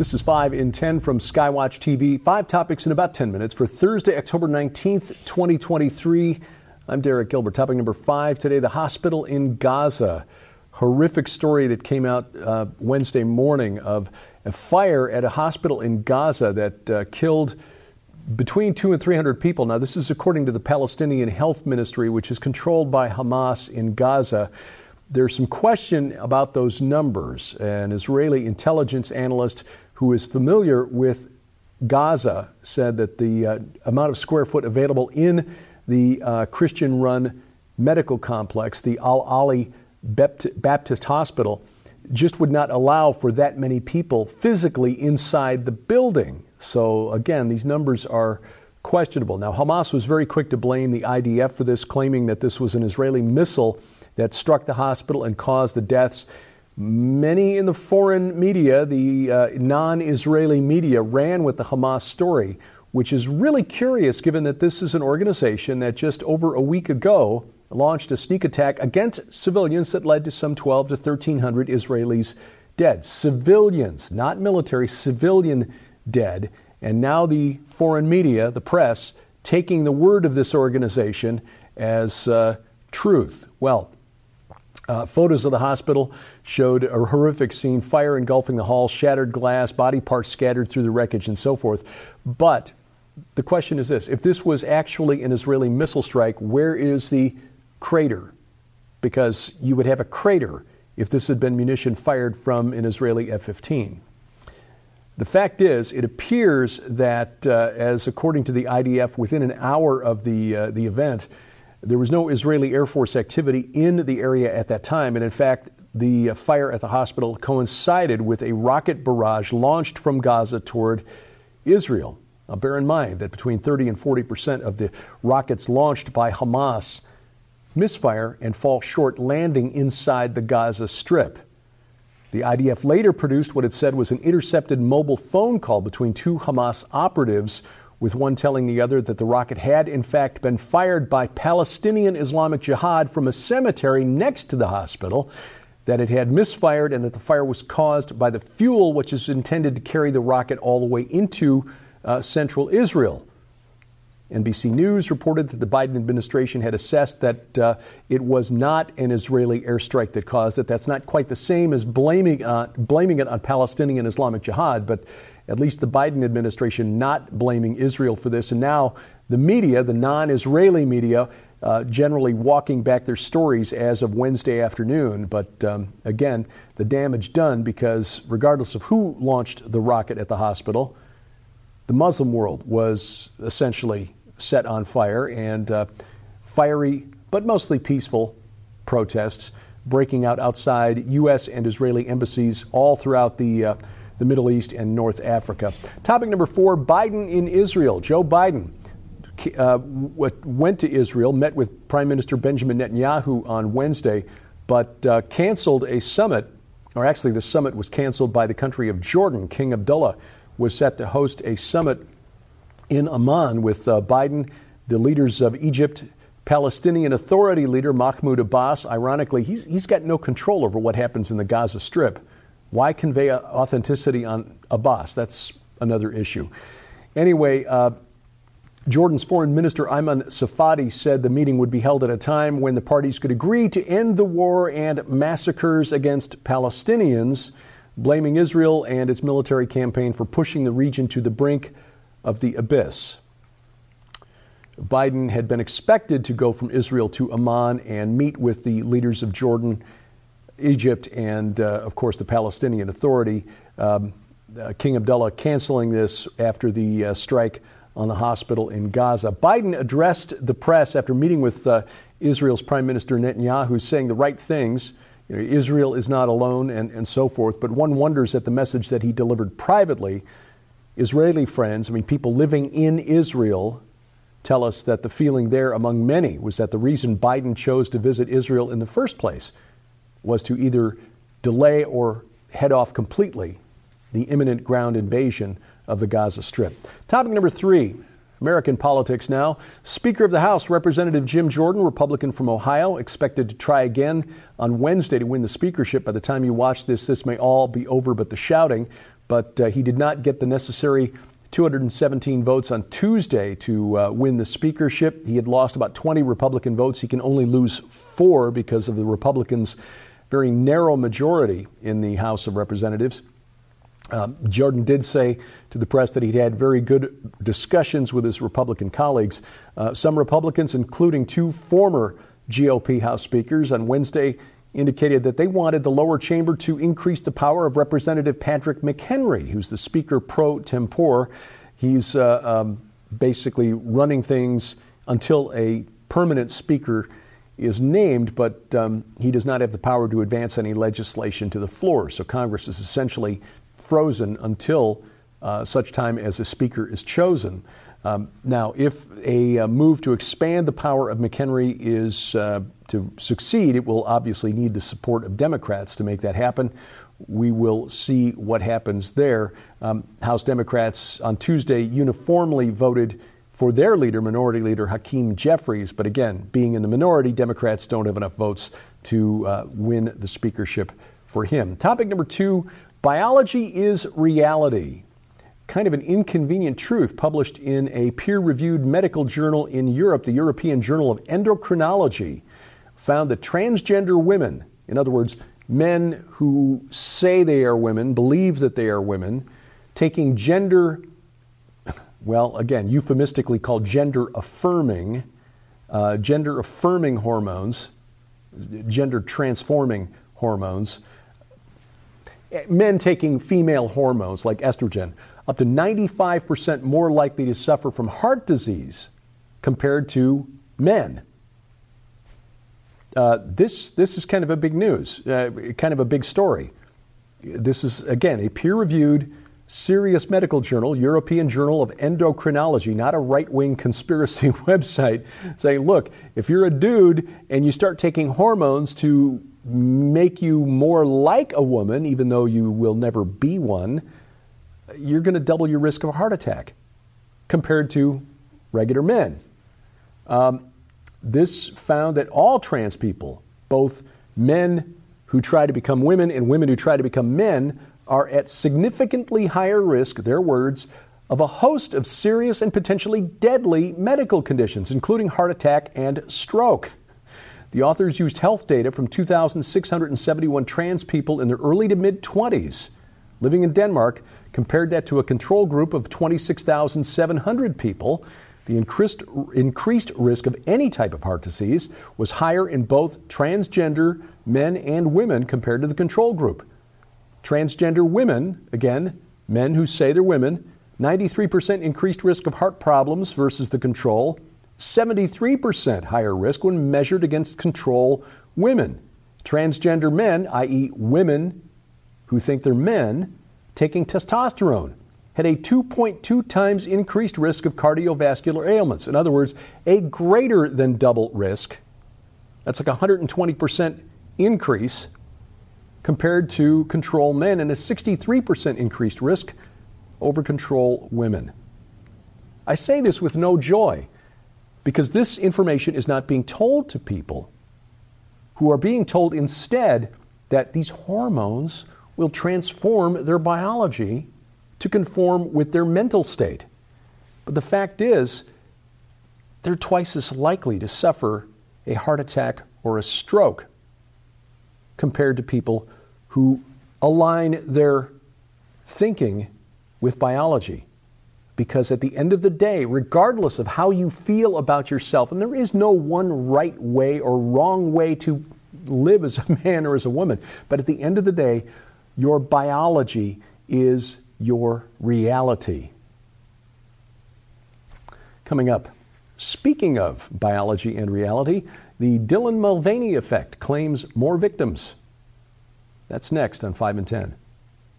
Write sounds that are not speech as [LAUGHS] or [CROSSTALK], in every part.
This is 5 in 10 from Skywatch TV. Five topics in about 10 minutes for Thursday, October 19th, 2023. I'm Derek Gilbert. Topic number five today the hospital in Gaza. Horrific story that came out uh, Wednesday morning of a fire at a hospital in Gaza that uh, killed between two and 300 people. Now, this is according to the Palestinian Health Ministry, which is controlled by Hamas in Gaza. There's some question about those numbers. An Israeli intelligence analyst who is familiar with Gaza said that the uh, amount of square foot available in the uh, Christian run medical complex, the Al Ahli Baptist Hospital, just would not allow for that many people physically inside the building. So, again, these numbers are questionable. Now, Hamas was very quick to blame the IDF for this, claiming that this was an Israeli missile that struck the hospital and caused the deaths. Many in the foreign media, the uh, non Israeli media, ran with the Hamas story, which is really curious given that this is an organization that just over a week ago launched a sneak attack against civilians that led to some 12 to 1,300 Israelis dead. Civilians, not military, civilian dead. And now the foreign media, the press, taking the word of this organization as uh, truth. Well, uh, photos of the hospital showed a horrific scene fire engulfing the hall, shattered glass, body parts scattered through the wreckage, and so forth. But the question is this if this was actually an Israeli missile strike, where is the crater? Because you would have a crater if this had been munition fired from an Israeli F 15. The fact is, it appears that, uh, as according to the IDF, within an hour of the, uh, the event, there was no Israeli Air Force activity in the area at that time. And in fact, the fire at the hospital coincided with a rocket barrage launched from Gaza toward Israel. Now, bear in mind that between 30 and 40 percent of the rockets launched by Hamas misfire and fall short landing inside the Gaza Strip. The IDF later produced what it said was an intercepted mobile phone call between two Hamas operatives, with one telling the other that the rocket had in fact been fired by Palestinian Islamic Jihad from a cemetery next to the hospital, that it had misfired, and that the fire was caused by the fuel which is intended to carry the rocket all the way into uh, central Israel. NBC News reported that the Biden administration had assessed that uh, it was not an Israeli airstrike that caused it. That's not quite the same as blaming, uh, blaming it on Palestinian Islamic Jihad, but at least the Biden administration not blaming Israel for this. And now the media, the non Israeli media, uh, generally walking back their stories as of Wednesday afternoon. But um, again, the damage done because regardless of who launched the rocket at the hospital, the Muslim world was essentially set on fire, and uh, fiery but mostly peaceful protests breaking out outside U.S. and Israeli embassies all throughout the, uh, the Middle East and North Africa. Topic number four Biden in Israel. Joe Biden. Uh, went to Israel, met with Prime Minister Benjamin Netanyahu on Wednesday, but uh, canceled a summit, or actually, the summit was canceled by the country of Jordan. King Abdullah was set to host a summit in Amman with uh, Biden, the leaders of Egypt, Palestinian Authority leader Mahmoud Abbas. Ironically, he's, he's got no control over what happens in the Gaza Strip. Why convey authenticity on Abbas? That's another issue. Anyway, uh, Jordan's foreign minister Ayman Safadi said the meeting would be held at a time when the parties could agree to end the war and massacres against Palestinians, blaming Israel and its military campaign for pushing the region to the brink of the abyss. Biden had been expected to go from Israel to Amman and meet with the leaders of Jordan, Egypt, and, uh, of course, the Palestinian Authority. Um, uh, King Abdullah canceling this after the uh, strike on the hospital in Gaza. Biden addressed the press after meeting with Israel's Prime Minister Netanyahu, saying the right things. You know, Israel is not alone, and, and so forth. But one wonders at the message that he delivered privately Israeli friends, I mean, people living in Israel, tell us that the feeling there among many was that the reason Biden chose to visit Israel in the first place was to either delay or head off completely the imminent ground invasion of the Gaza Strip. Topic number three American politics now. Speaker of the House, Representative Jim Jordan, Republican from Ohio, expected to try again on Wednesday to win the speakership. By the time you watch this, this may all be over but the shouting. but uh, he did not get the necessary 217 votes on Tuesday to uh, win the speakership. He had lost about 20 Republican votes. He can only lose four because of the Republicans' very narrow majority in the House of Representatives. Um, Jordan did say to the press that he'd had very good discussions with his Republican colleagues. Uh, some Republicans, including two former GOP House speakers, on Wednesday indicated that they wanted the lower chamber to increase the power of Representative Patrick McHenry, who's the Speaker pro tempore. He's uh, um, basically running things until a permanent Speaker is named, but um, he does not have the power to advance any legislation to the floor. So Congress is essentially frozen until uh, such time as a Speaker is chosen. Um, now, if a uh, move to expand the power of McHenry is uh, to succeed, it will obviously need the support of Democrats to make that happen. We will see what happens there. Um, House Democrats on Tuesday uniformly voted for their leader, Minority Leader Hakeem Jeffries. But again, being in the minority, Democrats don't have enough votes to uh, win the speakership for him. Topic number two biology is reality kind of an inconvenient truth published in a peer reviewed medical journal in Europe, the European Journal of Endocrinology, found that transgender women, in other words, men who say they are women, believe that they are women, taking gender, well, again, euphemistically called gender affirming, uh, gender affirming hormones, gender transforming hormones, men taking female hormones like estrogen up to 95% more likely to suffer from heart disease compared to men. Uh, this, this is kind of a big news, uh, kind of a big story. This is, again, a peer reviewed, serious medical journal, European Journal of Endocrinology, not a right wing conspiracy [LAUGHS] website, saying, look, if you're a dude and you start taking hormones to make you more like a woman, even though you will never be one, you're going to double your risk of a heart attack compared to regular men. Um, this found that all trans people, both men who try to become women and women who try to become men, are at significantly higher risk, their words, of a host of serious and potentially deadly medical conditions, including heart attack and stroke. The authors used health data from 2,671 trans people in their early to mid 20s living in Denmark compared that to a control group of 26,700 people. The increased, increased risk of any type of heart disease was higher in both transgender men and women compared to the control group. Transgender women, again, men who say they're women, 93% increased risk of heart problems versus the control, 73% higher risk when measured against control women. Transgender men, i.e., women who think they're men, taking testosterone had a 2.2 times increased risk of cardiovascular ailments. In other words, a greater than double risk. That's like a 120% increase compared to control men and a 63% increased risk over control women. I say this with no joy because this information is not being told to people who are being told instead that these hormones will transform their biology to conform with their mental state. But the fact is, they're twice as likely to suffer a heart attack or a stroke compared to people who align their thinking with biology. Because at the end of the day, regardless of how you feel about yourself, and there is no one right way or wrong way to live as a [LAUGHS] man or as a woman, but at the end of the day, your biology is your reality. Coming up, speaking of biology and reality, the Dylan Mulvaney effect claims more victims. That's next on 5 in 10.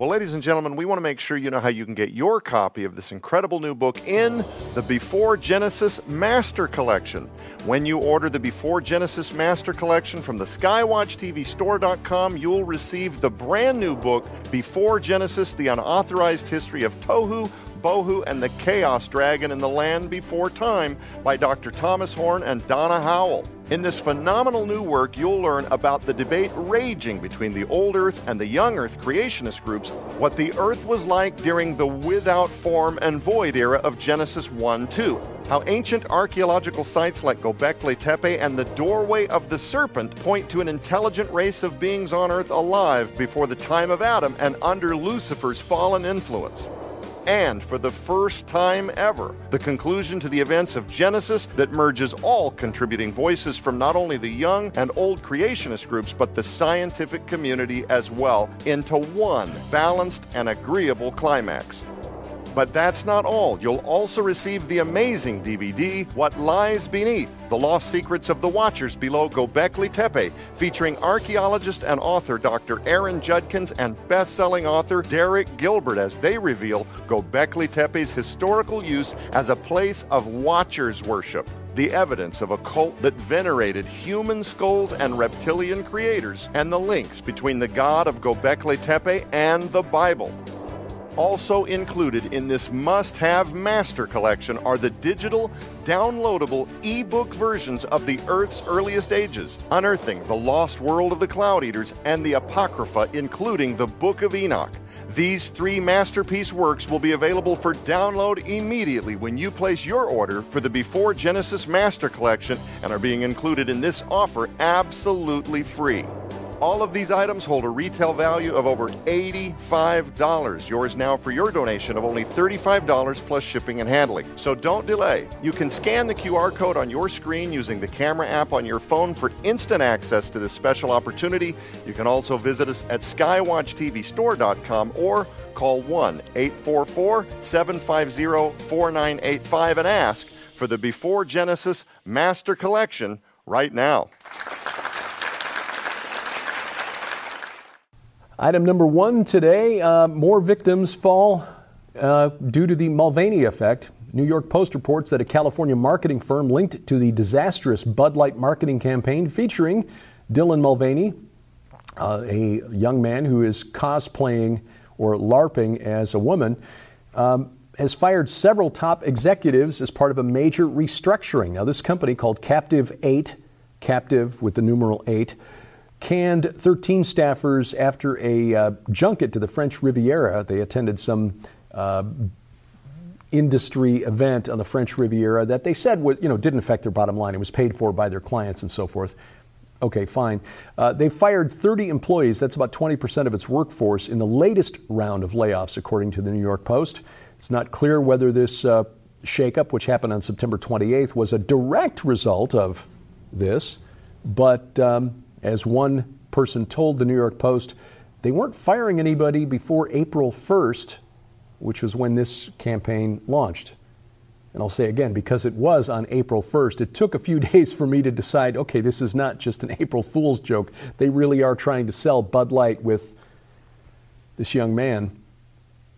Well, ladies and gentlemen, we want to make sure you know how you can get your copy of this incredible new book in the Before Genesis Master Collection. When you order the Before Genesis Master Collection from the SkywatchTVStore.com, you'll receive the brand new book, Before Genesis The Unauthorized History of Tohu, Bohu, and the Chaos Dragon in the Land Before Time by Dr. Thomas Horn and Donna Howell. In this phenomenal new work, you'll learn about the debate raging between the old Earth and the young Earth creationist groups, what the Earth was like during the without form and void era of Genesis 1 2, how ancient archaeological sites like Gobekli Tepe and the doorway of the serpent point to an intelligent race of beings on Earth alive before the time of Adam and under Lucifer's fallen influence and for the first time ever, the conclusion to the events of Genesis that merges all contributing voices from not only the young and old creationist groups, but the scientific community as well into one balanced and agreeable climax. But that's not all. You'll also receive the amazing DVD, What Lies Beneath The Lost Secrets of the Watchers Below Gobekli Tepe, featuring archaeologist and author Dr. Aaron Judkins and best selling author Derek Gilbert as they reveal Gobekli Tepe's historical use as a place of watchers worship the evidence of a cult that venerated human skulls and reptilian creators, and the links between the god of Gobekli Tepe and the Bible. Also included in this must have master collection are the digital, downloadable e-book versions of the Earth's earliest ages, Unearthing the Lost World of the Cloud Eaters, and the Apocrypha, including the Book of Enoch. These three masterpiece works will be available for download immediately when you place your order for the Before Genesis Master Collection and are being included in this offer absolutely free. All of these items hold a retail value of over $85. Yours now for your donation of only $35 plus shipping and handling. So don't delay. You can scan the QR code on your screen using the camera app on your phone for instant access to this special opportunity. You can also visit us at skywatchtvstore.com or call 1 844 750 4985 and ask for the Before Genesis Master Collection right now. Item number one today uh, more victims fall uh, due to the Mulvaney effect. New York Post reports that a California marketing firm linked to the disastrous Bud Light marketing campaign featuring Dylan Mulvaney, uh, a young man who is cosplaying or LARPing as a woman, um, has fired several top executives as part of a major restructuring. Now, this company called Captive 8, Captive with the numeral 8, canned 13 staffers after a uh, junket to the French Riviera. They attended some uh, industry event on the French Riviera that they said was, you know, didn't affect their bottom line. It was paid for by their clients and so forth. Okay, fine. Uh, they fired 30 employees. That's about 20% of its workforce in the latest round of layoffs, according to the New York Post. It's not clear whether this uh, shakeup, which happened on September 28th, was a direct result of this, but um, as one person told the New York Post, they weren't firing anybody before April 1st, which was when this campaign launched. And I'll say again, because it was on April 1st, it took a few [LAUGHS] days for me to decide okay, this is not just an April Fool's joke. They really are trying to sell Bud Light with this young man.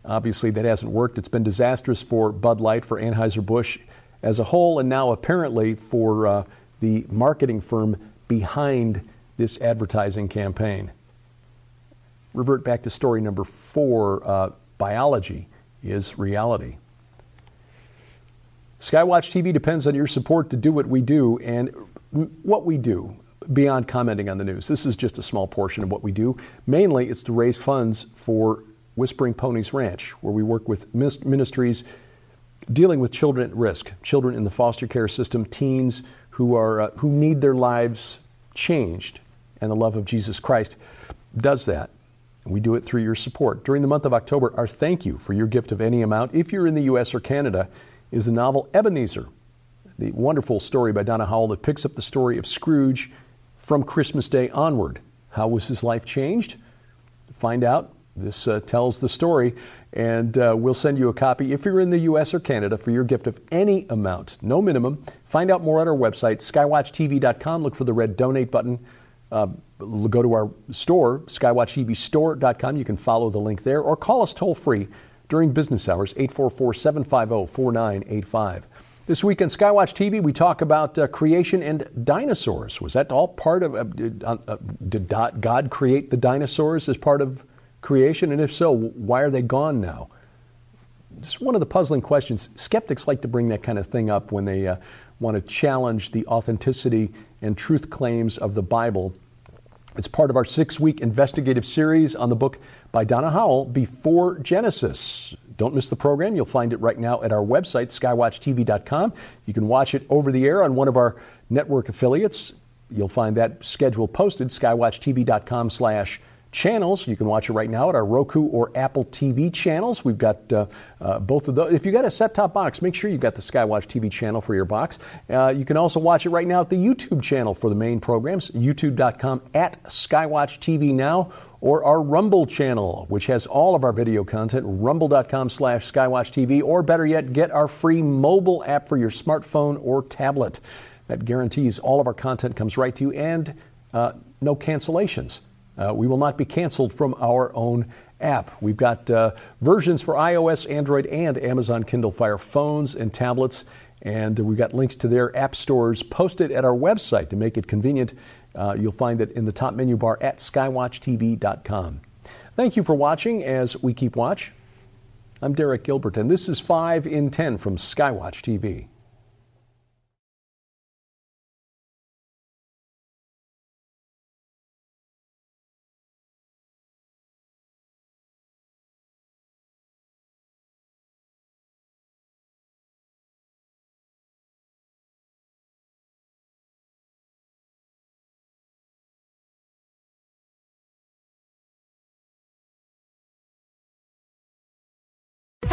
Obviously, that hasn't worked. It's been disastrous for Bud Light, for Anheuser-Busch as a whole, and now apparently for uh, the marketing firm behind this advertising campaign. Revert back to story number four uh, biology is reality. Skywatch TV depends on your support to do what we do, and what we do beyond commenting on the news. This is just a small portion of what we do. Mainly, it's to raise funds for Whispering Ponies Ranch, where we work with ministries dealing with children at risk, children in the foster care system, teens who are uh, who need their lives changed and the love of Jesus Christ does that. We do it through your support. During the month of October, our thank you for your gift of any amount, if you're in the U.S. or Canada, is the novel Ebenezer, the wonderful story by Donna Howell that picks up the story of Scrooge from Christmas Day onward. How was his life changed? Find out. This uh, tells the story, and uh, we'll send you a copy if you're in the U.S. or Canada for your gift of any amount, no minimum. Find out more at our website, skywatchtv.com. Look for the red donate button. Uh, go to our store, skywatchtvstore.com. You can follow the link there or call us toll free during business hours, 844 750 4985. This week on Skywatch TV, we talk about uh, creation and dinosaurs. Was that all part of, uh, did, uh, did, God create the dinosaurs as part of creation? And if so, why are they gone now? Just one of the puzzling questions. Skeptics like to bring that kind of thing up when they uh, want to challenge the authenticity and truth claims of the Bible. It's part of our six week investigative series on the book by Donna Howell, Before Genesis. Don't miss the program. You'll find it right now at our website, skywatchtv.com. You can watch it over the air on one of our network affiliates. You'll find that schedule posted, skywatchtv.com slash channels. You can watch it right now at our Roku or Apple TV channels. We've got uh, uh, both of those. If you've got a set top box, make sure you've got the Skywatch TV channel for your box. Uh, you can also watch it right now at the YouTube channel for the main programs, youtube.com at Skywatch TV now, or our Rumble channel, which has all of our video content, rumble.com slash Skywatch TV, or better yet, get our free mobile app for your smartphone or tablet. That guarantees all of our content comes right to you and uh, no cancellations. Uh, we will not be canceled from our own app. We've got uh, versions for iOS, Android, and Amazon Kindle Fire phones and tablets, and we've got links to their app stores posted at our website to make it convenient. Uh, you'll find it in the top menu bar at skywatchtv.com. Thank you for watching as we keep watch. I'm Derek Gilbert, and this is 5 in 10 from Skywatch TV.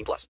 18 plus.